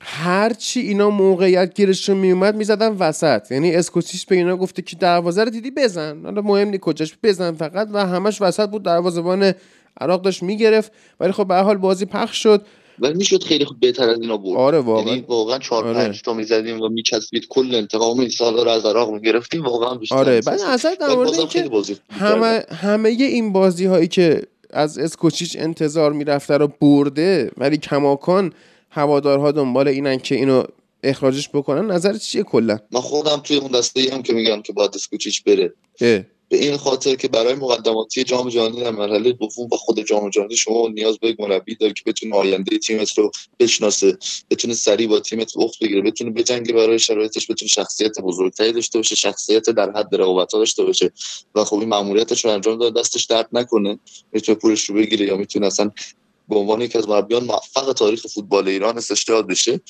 هرچی اینا موقعیت گیرشون میومد می‌زدن وسط. یعنی اسکوچیش به اینا گفته که دروازه رو دیدی؟ بزن. حالا مهم نی کجاش بزن فقط. و همش وسط بود دروازه‌بان عراق داشت می‌گرفت. ولی خب به حال بازی پخش شد. ولی می‌شد خیلی خوب بهتر از اینا بود. آره واقعا. یعنی واقعا 4 آره. 5 تا می‌زدیم و میچسبید. کل انتقام این سالا رو از عراق می‌گرفتیم. واقعا بیشتر آره. بعد اصلا در مورد اینکه همه همه این بازی هایی که از اسکوچیچ انتظار می‌رفته رو برده ولی کماکان هوادارها دنبال اینن که اینو اخراجش بکنن. نظر چیه کلا؟ من خودم توی اون دسته هم که میگم که باید اسکوچیچ بره. اه. به این خاطر که برای مقدماتی جام جهانی در مرحله دوم و خود جام جهانی شما نیاز به یک مربی داری که بتونه آینده تیمت رو بشناسه بتونه سریع با تیمت افت بگیره بتونه بجنگه برای شرایطش بتونه شخصیت بزرگتری داشته باشه شخصیت در حد رقابت‌ها داشته باشه و خب این ماموریتش رو انجام داده دستش درد نکنه. می‌تونه پولش رو بگیره یا می‌تونه اصلا به عنوان یکی از مربیان موفق تاریخ فوتبال ایران استشهاد بشه.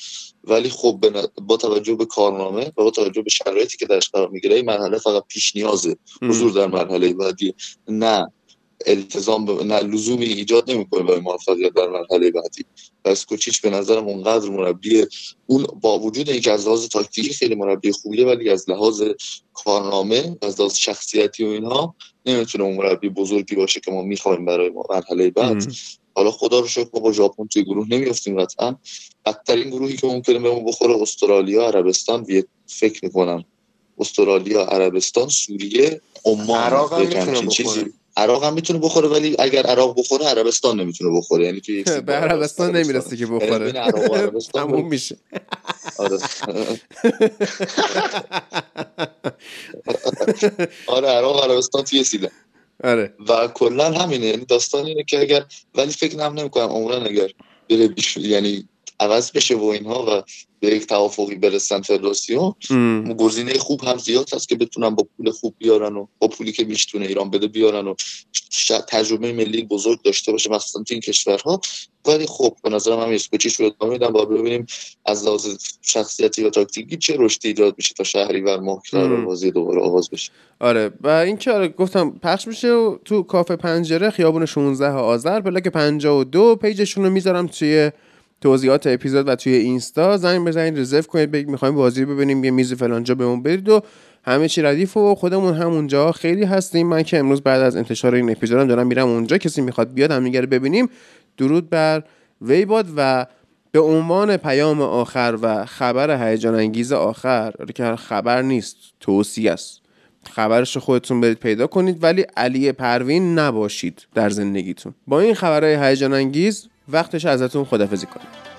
ولی خب با توجه به کارنامه و با توجه به شرایطی که درش قرار می‌گیره این مرحله فقط پیش نیازه حضور در مرحله بعدی. نه التزام به... نه لزومی ایجاد نمی‌کنه برای موفقیت در مرحله بعدی. و اسکوچیچ به نظرم اونقدر مربی اون با وجود اینکه از لحاظ تاکتیکی خیلی مربی خوبیه ولی از لحاظ کارنامه از لحاظ شخصیتی و اینها نمی‌تونه اون مربی بزرگی باشه که ما می‌خوایم برای مرحله بعد. حالا خدا رو شکر ما با ژاپن توی گروه نمیافتیم قطعا. بدترین گروهی که ممکنه بهمون بخوره استرالیا عربستان ویت فکر می‌کنم استرالیا عربستان سوریه عمان عراق هم. چیزی. عراق هم می‌تونه بخوره ولی اگر عراق بخوره عربستان نمی‌تونه بخوره. یعنی توی به عربستان. نمی‌رسه که یعنی بین بخوره عراق و عربستان تموم میشه. آره. آره عراق عربستان توی سیدن آره. و کلا همینه. یعنی داستان اینه که اگر ولی فکر نم نمی‌کنم عمرن اگر بره بیش یعنی عوض بشه و اینها و به یک توافقی برسن فدراسیون. گزینه خوب هم زیاد هست که بتونن با پول خوب بیارن و با پولی که میشتونه ایران بده بیارن و تجربه ملی بزرگ داشته باشه مثلا تو این کشورها. ولی خب به نظرم هم اسکوچیش رو ادامه میدم با ببینیم از لحاظ شخصیتی و تاکتیکی چه رشدی ایجاد میشه تا که قرار ام. بازی دوباره آغاز بشه. آره. و اینکه آره گفتم پخش میشه و تو کافه پنجره خیابون 16 آذر بلاک 52 پیجشون رو می‌ذارم توی توضیحات اپیزود و توی اینستا. زنگ بزنید رزرو کنید بگید می‌خوایم بازی ببینیم یه میز فلانجا بهمون برید و همه چی ردیف و خودمون همونجا. خیلی هستیم. من که امروز بعد از انتشار این اپیزودم دارم میرم اونجا. کسی می‌خواد بیاد همدیگه ببینیم. درود بر ویباد و به عنوان پیام آخر و خبر هیجان انگیز آخر که خبر نیست توصیه است. خبرش خودتون برید پیدا کنید ولی علی پروین نباشید در زندگیتون. با این خبرهای هیجان انگیز وقتش ازتون خدافزی کنید